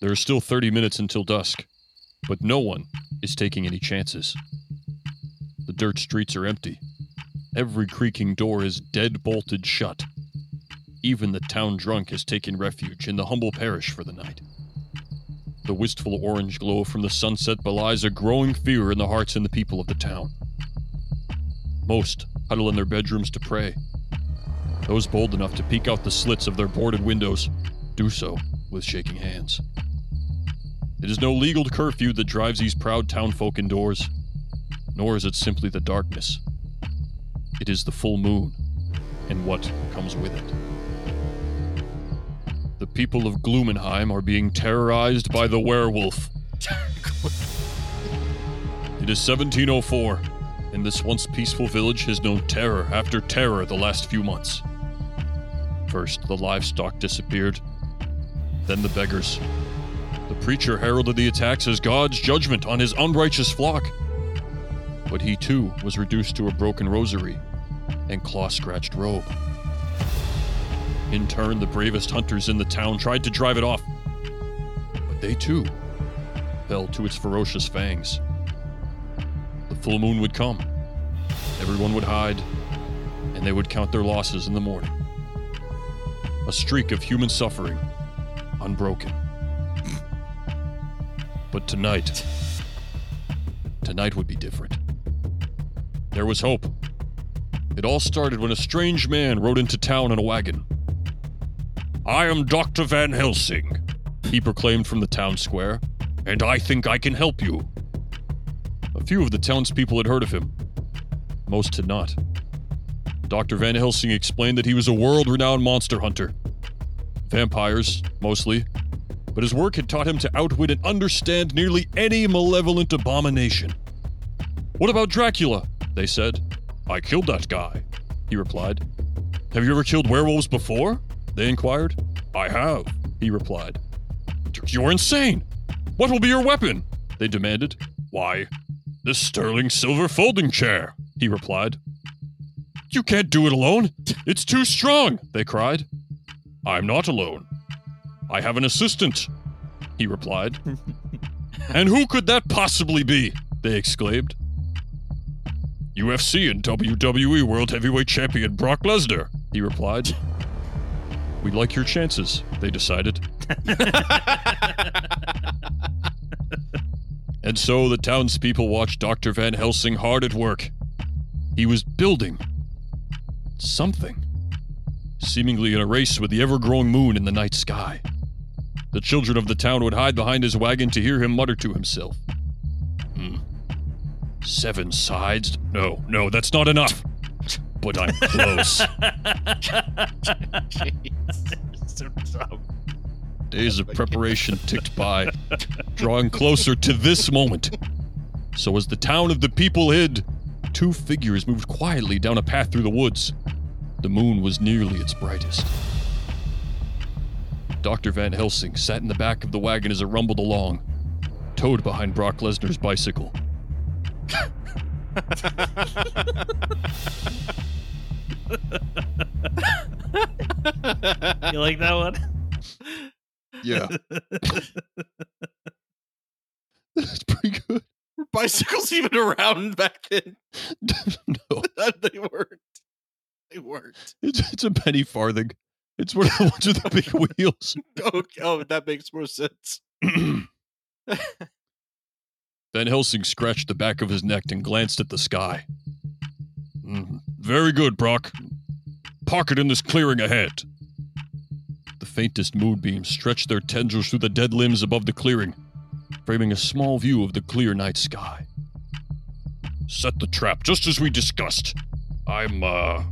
There are still 30 minutes until dusk, but no one is taking any chances. The dirt streets are empty. Every creaking door is dead bolted shut. Even the town drunk has taken refuge in the humble parish for the night. The wistful orange glow from the sunset belies a growing fear in the hearts and the people of the town. Most huddle in their bedrooms to pray. Those bold enough to peek out the slits of their boarded windows do so with shaking hands. It is no legal curfew that drives these proud townfolk indoors, nor is it simply the darkness. It is the full moon and what comes with it. The people of Gloomenheim are being terrorized by the werewolf. It is 1704, and this once peaceful village has known terror after terror the last few months. First, the livestock disappeared, then the beggars. The preacher heralded the attacks as God's judgment on his unrighteous flock. But he too was reduced to a broken rosary and claw scratched robe. In turn, the bravest hunters in the town tried to drive it off, but they too fell to its ferocious fangs. The full moon would come, everyone would hide, and they would count their losses in the morning. A streak of human suffering, unbroken. But tonight, tonight would be different. There was hope. It all started when a strange man rode into town in a wagon. I am Dr. Van Helsing, he proclaimed from the town square, and I think I can help you. A few of the townspeople had heard of him. Most had not. Dr. Van Helsing explained that he was a world renowned monster hunter. Vampires, mostly, but his work had taught him to outwit and understand nearly any malevolent abomination. What about Dracula? They said. I killed that guy, he replied. Have you ever killed werewolves before? They inquired. I have, he replied. You're insane! What will be your weapon? They demanded. Why, this sterling silver folding chair, he replied. You can't do it alone! It's too strong! They cried. I'm not alone. I have an assistant, he replied. and who could that possibly be? They exclaimed. UFC and WWE World Heavyweight Champion Brock Lesnar, he replied. We'd like your chances, they decided. and so the townspeople watched Dr. Van Helsing hard at work. He was building something, seemingly in a race with the ever growing moon in the night sky. The children of the town would hide behind his wagon to hear him mutter to himself. Hmm. Seven sides? No, no, that's not enough. But I'm close. Days of preparation ticked by, drawing closer to this moment. So, as the town of the people hid, two figures moved quietly down a path through the woods. The moon was nearly its brightest. Dr. Van Helsing sat in the back of the wagon as it rumbled along, towed behind Brock Lesnar's bicycle. You like that one? Yeah. That's pretty good. Were bicycles even around back then? no, they weren't. They weren't. it's, it's a penny farthing. It's one of the ones with the big wheels. Okay, oh, that makes more sense. Van Helsing scratched the back of his neck and glanced at the sky. "Mm, very good, Brock. Park it in this clearing ahead. The faintest moonbeams stretched their tendrils through the dead limbs above the clearing, framing a small view of the clear night sky. Set the trap just as we discussed. I'm, uh,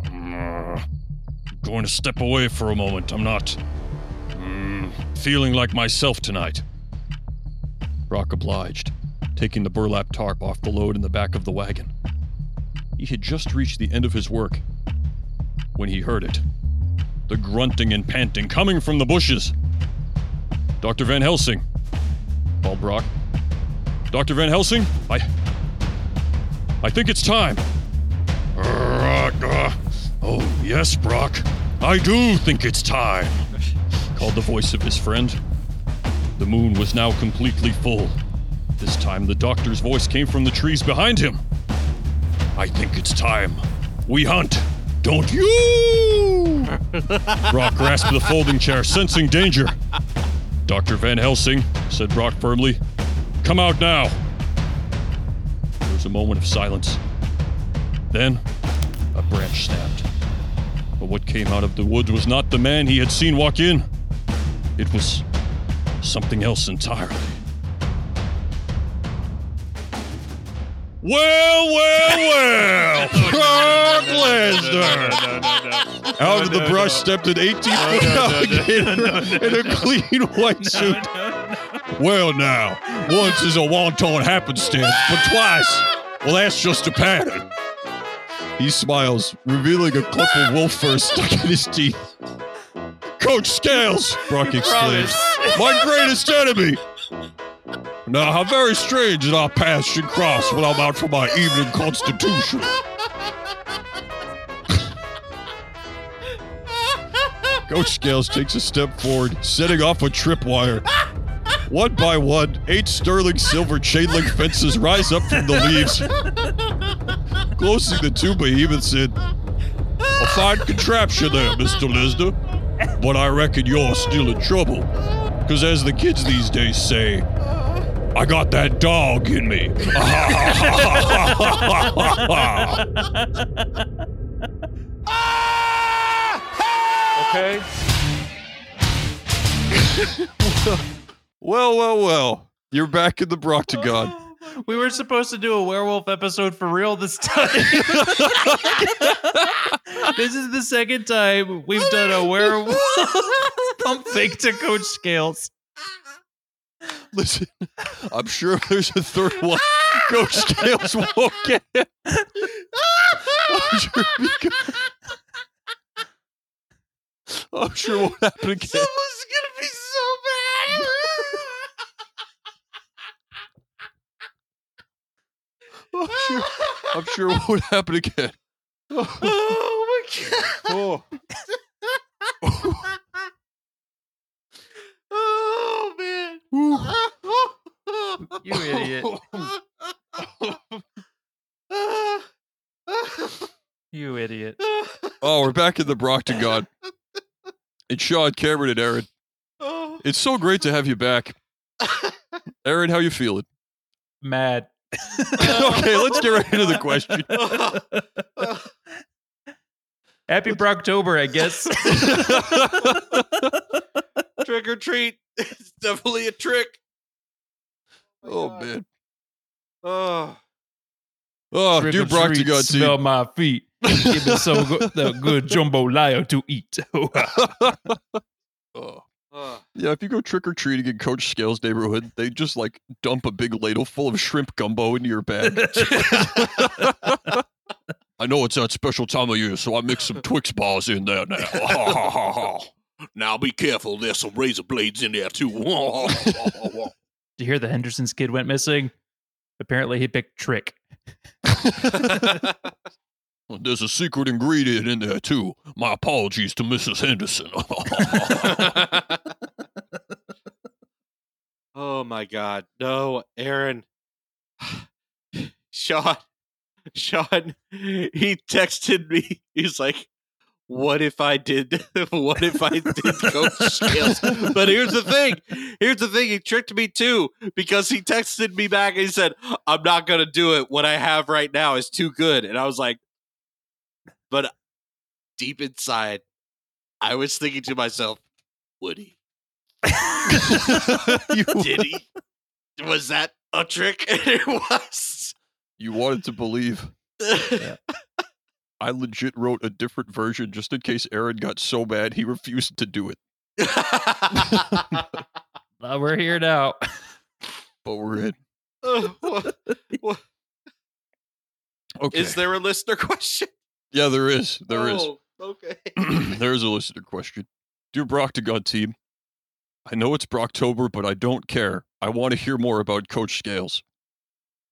going to step away for a moment. I'm not, mm, feeling like myself tonight. Brock obliged, taking the burlap tarp off the load in the back of the wagon. He had just reached the end of his work when he heard it the grunting and panting coming from the bushes. Dr. Van Helsing, called Brock. Dr. Van Helsing, I. I think it's time. Uh, oh, yes, Brock. I do think it's time, called the voice of his friend. The moon was now completely full. This time, the doctor's voice came from the trees behind him. I think it's time. We hunt. Don't you? Brock grasped the folding chair, sensing danger. Dr. Van Helsing, said Brock firmly, come out now. There was a moment of silence. Then, a branch snapped. But what came out of the woods was not the man he had seen walk in. It was something else entirely. Well, well, well! Brock Lesnar! Out of the brush stepped an 18 foot alligator in a clean white suit. Well, now, once is a wonton happenstance, but twice, well, that's just a pattern. He smiles, revealing a clip of wolf fur stuck in his teeth. Coach Scales, Brock exclaims, my greatest enemy. Now, how very strange that our paths should cross when I'm out for my evening constitution. Coach Scales takes a step forward, setting off a tripwire. One by one, eight sterling silver chain link fences rise up from the leaves, closing the two behemoths in. A fine contraption there, Mr. Lesnar. But I reckon you're still in trouble. Because as the kids these days say, I got that dog in me. Okay. well, well, well. You're back in the Broctagon. We were supposed to do a werewolf episode for real this time. this is the second time we've done a werewolf pump fake to Coach Scales. Listen, I'm sure there's a third one. Coach Scales won't get it. I'm sure, because, I'm sure what happened again. Someone's gonna be so bad. I'm sure, I'm sure what would happen again. oh my oh. god. Oh. Oh man. You idiot. You idiot. Oh, we're back in the Broctagon. It's Sean, Cameron, and Aaron. Oh. It's so great to have you back. Aaron, how you feeling? Mad. Okay, let's get right into the question. Happy Brocktober, I guess. trick or treat. It's definitely a trick. Oh God. Oh, man. Oh. Oh, Trick do or treat, Broctagon smell team. my feet. Give me some good, the good jambalaya to eat. Oh. Yeah, if you go trick or treating in Coach Scales' neighborhood, they just like dump a big ladle full of shrimp gumbo into your bag. I know it's that special time of year, so I mix some Twix bars in there now. Now be careful. There's some razor blades in there too. Did you hear the Henderson's kid went missing? Apparently, he picked Trick. There's a secret ingredient in there too. My apologies to Mrs. Henderson. oh my god. No, Aaron. Sean. Sean, he texted me. He's like, what if I did what if I did coach scales? But here's the thing. Here's the thing. He tricked me too because he texted me back and he said, I'm not gonna do it. What I have right now is too good. And I was like, but deep inside, I was thinking to myself, you, Did he? Was that a trick? And it was. you wanted to believe. I legit wrote a different version just in case Aaron got so mad he refused to do it. Uh, we're here now. But we're in. Uh, what- what- Okay. Is there a listener question? yeah, there is. There is. oh, Okay. There's a listener question. Dear Broctagon team, I know it's Brocktober, but I don't care. I want to hear more about Coach Scales.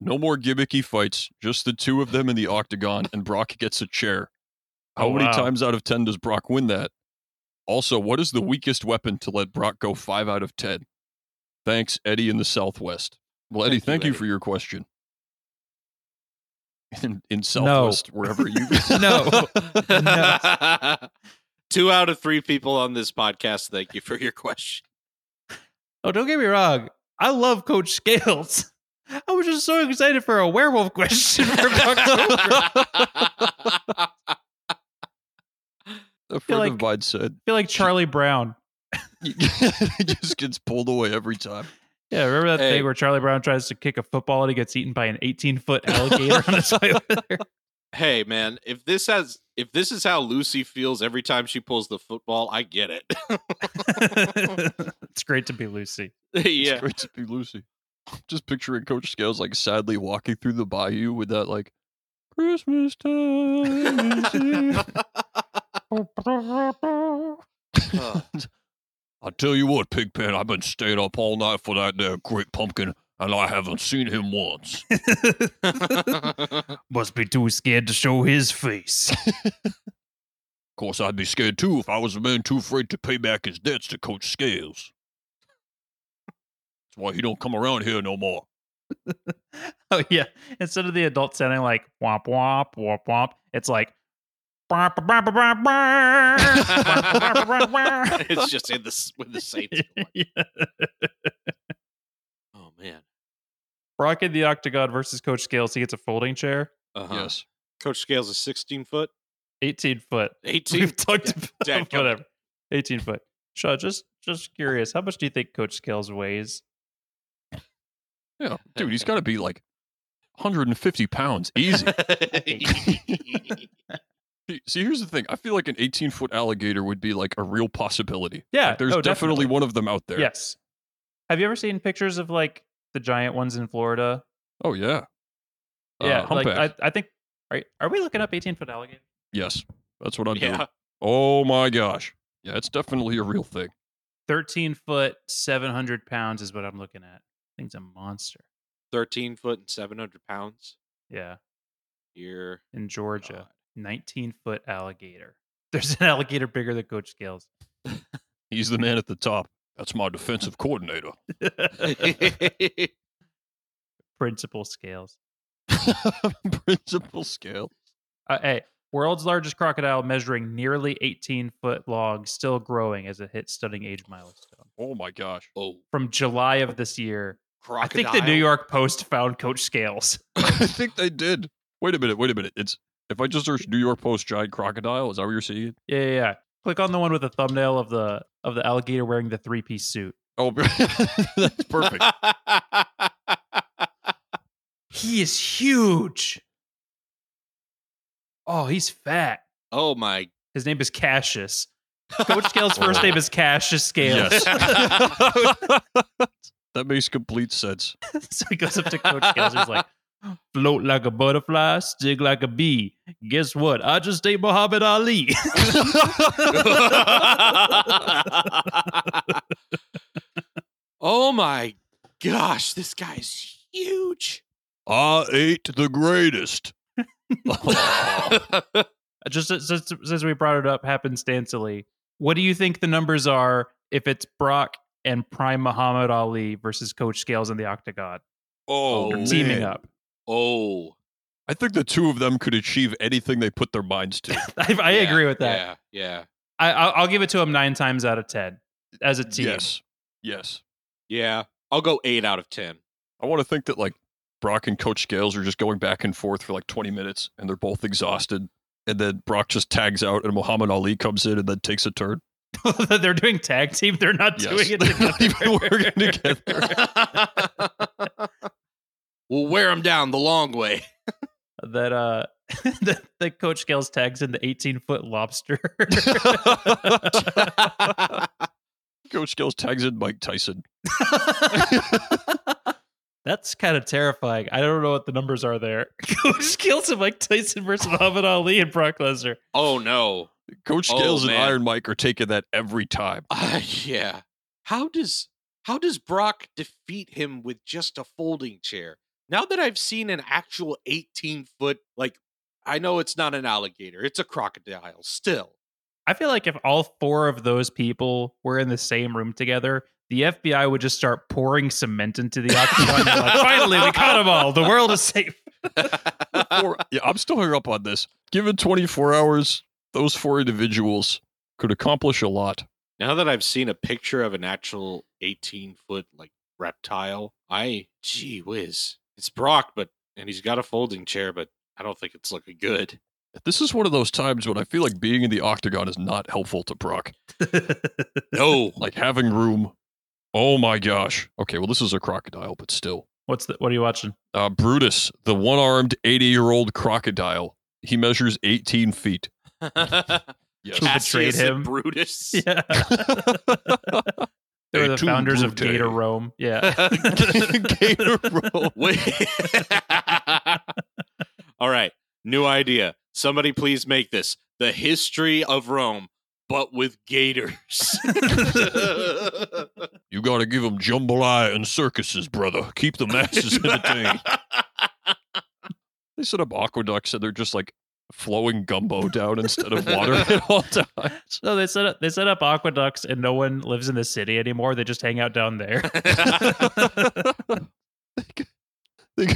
No more gimmicky fights, just the two of them in the octagon, and Brock gets a chair. How Oh, many wow. times out of 10 does Brock win that? Also, what is the weakest weapon to let Brock go 5 out of 10? Thanks, Eddie in the Southwest. Well, Eddie, Thank you, thank you, Eddie. for your question. In, in Southwest, wherever you. No. Two out of three people on this podcast. Thank you for your question. Oh, don't get me wrong. I love Coach Scales. I was just so excited for a werewolf question for October. A friend like- of mine said I feel like Charlie Brown. it just gets pulled away every time. Yeah, remember that Hey. thing where Charlie Brown tries to kick a football and he gets eaten by an 18 foot alligator on his way over there? hey man, if this has if this is how Lucy feels every time she pulls the football, I get it. it's great to be Lucy. It's yeah. great to be Lucy. Just picturing Coach Scales like sadly walking through the bayou with that like Christmas time. is here." I tell you what, Pigpen, I've been staying up all night for that there great pumpkin, and I haven't seen him once. Must be too scared to show his face. Of course, I'd be scared too if I was a man too afraid to pay back his debts to Coach Scales. That's why he don't come around here no more. oh yeah. Instead of the adult sounding like womp womp womp womp, it's like it's just in the with the Saints. Yeah. Oh. Brock in the octagon versus Coach Scales. He gets a folding chair, Uh-huh. Yes. Coach Scales is 16 foot. 18 foot. 18. We've talked Yeah, about dadgummit. whatever. 18 foot. Shaw, just just curious, how much do you think Coach Scales weighs? Yeah. Dude, he's got to be like 150 pounds easy. See- See, here's the thing. I feel like an 18 foot alligator would be like a real possibility. Yeah, Like, there's no, definitely, definitely. one of them out there. Yes. Have you ever seen pictures of like the giant ones in Florida? Oh, yeah. yeah, Uh, like. I, I think. Are, are we looking up 18 foot alligator? yes. That's what I'm doing. Oh, my gosh. Yeah, it's definitely a real thing. 13 foot, 700 pounds is what I'm looking at. Thing's a monster. 13 foot and 700 pounds. Yeah, You're in Georgia. God. 19 foot alligator. There's an alligator bigger than Coach Scales. He's the man at the top. That's my defensive coordinator. Principal Scales. Principal scale. Uh, hey, world's largest crocodile measuring nearly 18 foot long, still growing as it hits stunning age milestone. Oh, my gosh. oh, From July of this year, crocodile. I think the New York Post found Coach Scales. I think they did. Wait a minute. Wait a minute. It's if I just search New York Post giant crocodile, is that what you're seeing? Yeah, yeah, yeah. Click on the one with the thumbnail of the of the alligator wearing the three piece suit. Oh, that's perfect. He is huge. Oh, he's fat. oh my. His name is Cassius. Coach Scales' first name is Cassius Scales. Yes. that makes complete sense. so he goes up to Coach Scales. He's like, float like a butterfly, stick like a bee. Guess what? I just ate Muhammad Ali. oh my gosh, this guy's huge. I ate the greatest. just since, since we brought it up happenstancely, what do you think the numbers are if it's Brock and Prime Muhammad Ali versus Coach Scales in the octagon? Oh, They're man. Teaming up. Oh, I think the two of them could achieve anything they put their minds to. I, I yeah, agree with that. Yeah, yeah, I, I'll, I'll give it to them nine times out of ten as a team. yes. Yes. yeah. I'll go eight out of ten. I want to think that like Brock and Coach Scales are just going back and forth for like 20 minutes and they're both exhausted. And then Brock just tags out and Muhammad Ali comes in and then takes a turn. They're doing tag team. They're not Yes. doing it They're not even working together. We'll wear him down the long way. that uh that, that Coach Scales tags in the 18 foot lobster. Coach Scales tags in Mike Tyson. That's kind of terrifying. I don't know what the numbers are there. Coach Scales and Mike Tyson versus Muhammad Ali and Brock Lesnar. oh no. Coach Oh, Scales and. Iron Mike are taking that every time. Uh, yeah. How does how does Brock defeat him with just a folding chair? Now that I've seen an actual 18 foot, like I know it's not an alligator, it's a crocodile still. I feel like if all four of those people were in the same room together, the FBI would just start pouring cement into the octagon. They're like, finally, we caught them all. The world is safe. Yeah, I'm still hung up on this. Given 24 hours, those four individuals could accomplish a lot. Now that I've seen a picture of an actual 18 foot like reptile, I gee whiz, it's Brock, but and he's got a folding chair, but I don't think it's looking good. This is one of those times when I feel like being in the octagon is not helpful to Brock. No, Like having room. Oh my gosh. Okay, well, this is a crocodile, but still. What's the? What are you watching? Uh, Brutus, the one armed 80 year old crocodile. He measures 18 feet. Yes. Who betrayed and him? Brutus. Yeah. They were the Et tu, founders of Brute. Gator Rome. Yeah. Gator roll. Wait. All right, new idea. Somebody please make this the history of Rome, but with gators. You gotta give them jambalaya and circuses, brother. Keep the masses entertained. They set up aqueducts and they're just like flowing gumbo down instead of water at all times. so they set up they set up aqueducts, and no one lives in the city anymore. They just hang out down there. they,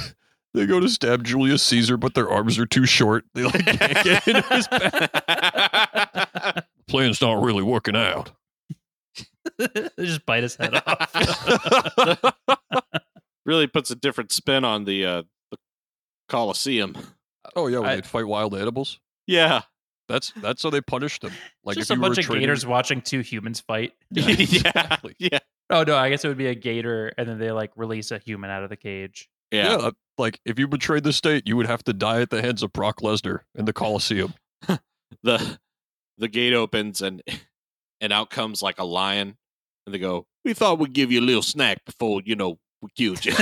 they go to stab Julius Caesar, but their arms are too short. They like can't get into his back. Plan's not really working out. they just bite his head off. really puts a different spin on the uh, the Colosseum. Oh yeah, when I- they'd fight wild animals. Yeah, That's that's how they punished them. Like just if a bunch were of training- gators watching two humans fight. Yeah, yeah, exactly. yeah, Oh no, I guess it would be a gator, and then they like release a human out of the cage. yeah. Yeah, like if you betrayed the state, you would have to die at the hands of Brock Lesnar in the Coliseum. the the gate opens and and out comes like a lion and they go we thought we'd give you a little snack before you know we killed you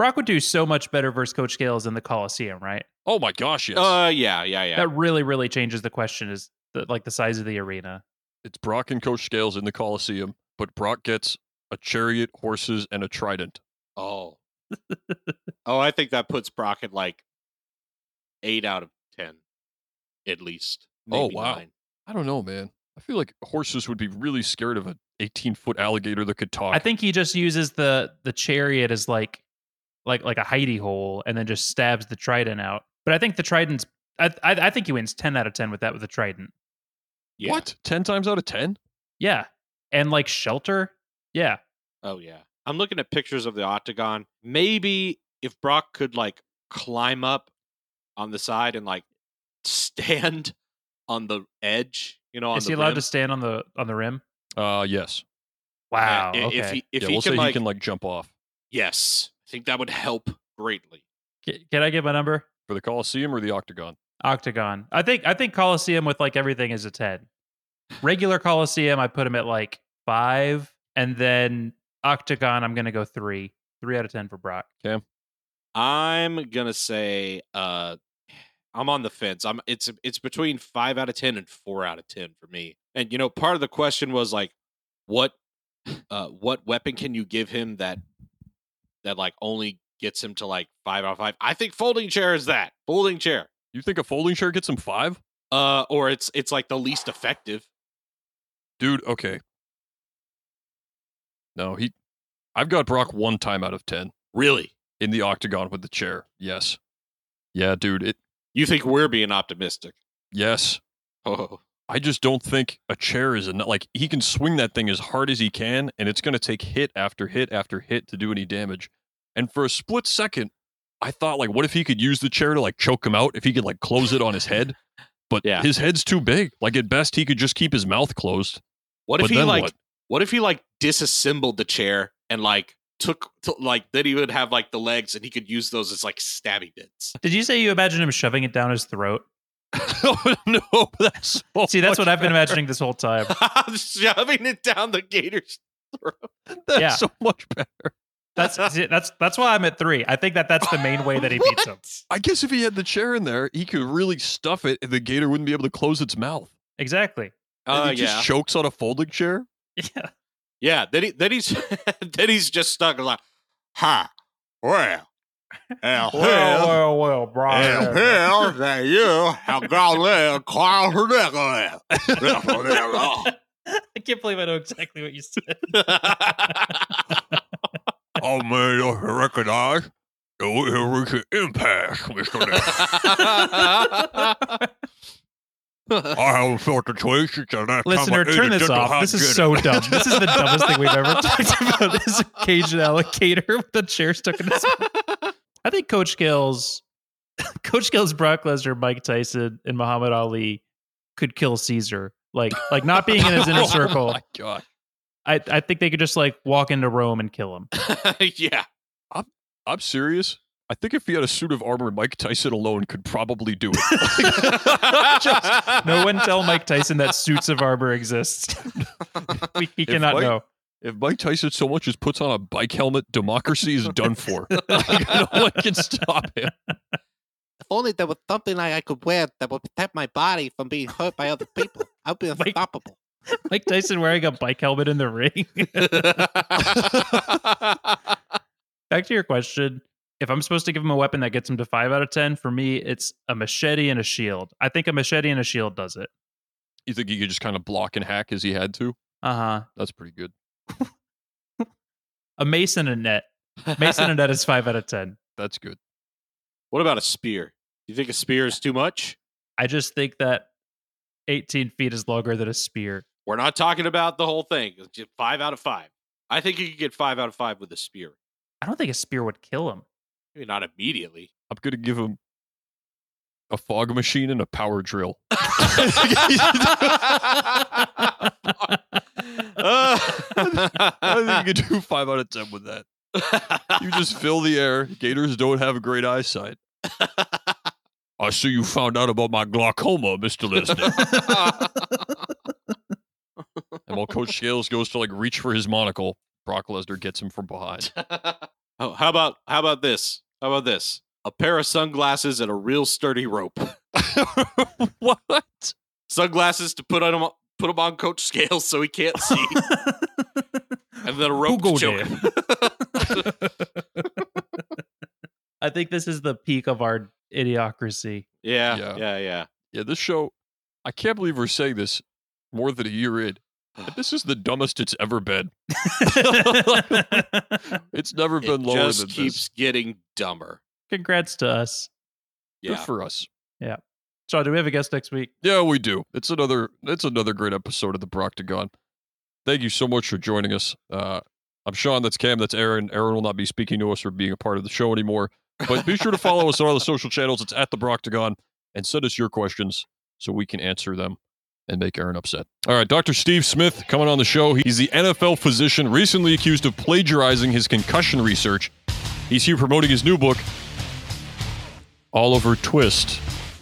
Brock would do so much better versus Coach Scales in the Coliseum, right? oh my gosh, yes. uh yeah yeah yeah That really, really changes the question. Is the, like the size of the arena? it's Brock and Coach Scales in the Coliseum, but Brock gets a chariot, horses, and a trident. oh oh i think that puts brock at like eight out of ten at least Oh, wow. nine. I don't know, man. I feel like horses would be really scared of an 18 foot alligator that could talk. I think he just uses the the chariot as like like like a hidey hole, and then just stabs the trident out. But I think the trident's. I I, I think he wins ten out of ten with that with the trident. yeah. What? 10 times out of 10? Yeah, and like shelter. Yeah, oh yeah i'm looking at pictures of the octagon maybe if brock could like climb up on the side and like stand on the edge you know on is the he allowed rim. to stand on the on the rim? Uh, yes. Wow. Yeah, okay. If he if yeah, he we'll can say like he can like jump off. yes, I think that would help greatly. Can I give my number? For the Coliseum or the Octagon? Octagon. I think I think Coliseum with like everything is a ten. Regular Coliseum, I put him at like five, and then Octagon, I'm gonna go three. Three out of ten for Brock. Okay. I'm gonna say uh I'm on the fence. I'm it's it's between five out of ten and four out of ten for me. And you know, part of the question was like, what uh what weapon can you give him that that like only gets him to like five out of five? I think folding chair is that. Folding chair. You think a folding chair gets him five? Uh or it's it's like the least effective. Dude, okay. No, he. I've got Brock one time out of 10 Really? in the Octagon with the chair. Yes. Yeah, dude. It. You think we're being optimistic? Yes. Oh. I just don't think a chair is enough. Like he can swing that thing as hard as he can, and it's going to take hit after hit after hit to do any damage. And for a split second, I thought like, what if he could use the chair to like choke him out? If he could like close it on his head, but Yeah. his head's too big. Like at best, he could just keep his mouth closed. What if But he like what? what? if he like disassembled the chair and like took to, like then he would have like the legs and he could use those as like stabby bits. Did you say you imagine him shoving it down his throat? Oh no, that's so See, that's what I've been better. imagining this whole time. I'm Shoving it down the gator's throat. That's Yeah. so much better. That's see, that's that's why I'm at three. I think that that's the main way that he beats him. I guess if he had the chair in there, he could really stuff it, and the gator wouldn't be able to close its mouth. Exactly. And Uh, he yeah, just chokes on a folding chair. Yeah. yeah. Then he then he's then he's just stuck like, ha, well, and here, well, well, and Brian. here that you have got there, Carl I can't can't believe I know exactly what you said. oh man, I recognize the recent impasse, Mr. I haven't felt the twist since the last Listener, time I turn ate this off. This is so dumb. This is the dumbest thing we've ever talked about. This Cajun alligator with the chair stuck in his mouth. I think Coach Skills, Coach Skills, Brock Lesnar, Mike Tyson, and Muhammad Ali could kill Caesar. Like, like not being in his inner Oh circle. my god. I, I think they could just like walk into Rome and kill him. yeah. I'm I'm serious. I think if he had a suit of armor, Mike Tyson alone could probably do it. Just- No one tell Mike Tyson that suits of armor exist. we, he If cannot Mike- know. If Mike Tyson so much as puts on a bike helmet, democracy is done for. Like, no one can stop him. If only there was something I, I could wear that would protect my body from being hurt by other people. I'd be Mike- unstoppable. Mike Tyson wearing a bike helmet in the ring. Back to your question. If I'm supposed to give him a weapon that gets him to five out of 10, for me, it's a machete and a shield. I think a machete and a shield does it. You think he could just kind of block and hack as he had to? Uh huh. That's pretty good. A mace and a net. Mace and a net is five out of 10. That's good. what about a spear? You think a spear is too much? I just think that 18 feet is longer than a spear. We're not talking about the whole thing. It's just five out of five. I think you could get five out of five with a spear. I don't think a spear would kill him. Maybe not immediately. I'm gonna give him a fog machine and a power drill. I think you could do five out of ten with that. You just fill the air. Gators don't have a great eyesight. I see you found out about my glaucoma, Mister Lesnar. and while Coach Scales goes to like reach for his monocle, Brock Lesnar gets him from behind. oh, how about how about this? How about this? A pair of sunglasses and a real sturdy rope. what? Sunglasses to put on put him on Coach Scales so he can't see, and then a rope go choke. I think this is the peak of our idiocracy. yeah, Yeah. yeah, yeah, Yeah, this show, I can't believe we're saying this more than a year in. This is the dumbest it's ever been. It's never It been lower just than keeps this. getting dumber. Congrats to us. Good for us. So, do we have a guest next week? Yeah, we do. It's another it's another great episode of the Broctagon. Thank you so much for joining us. Uh, I'm Sean, that's Cam, that's Aaron. Aaron will not be speaking to us or being a part of the show anymore. But be sure to follow us on all the social channels. It's at the Broctagon, and send us your questions so we can answer them and make Aaron upset. All right, Dr. Steve Smith coming on the show. He's the NFL physician recently accused of plagiarizing his concussion research. He's here promoting his new book, Oliver Twist.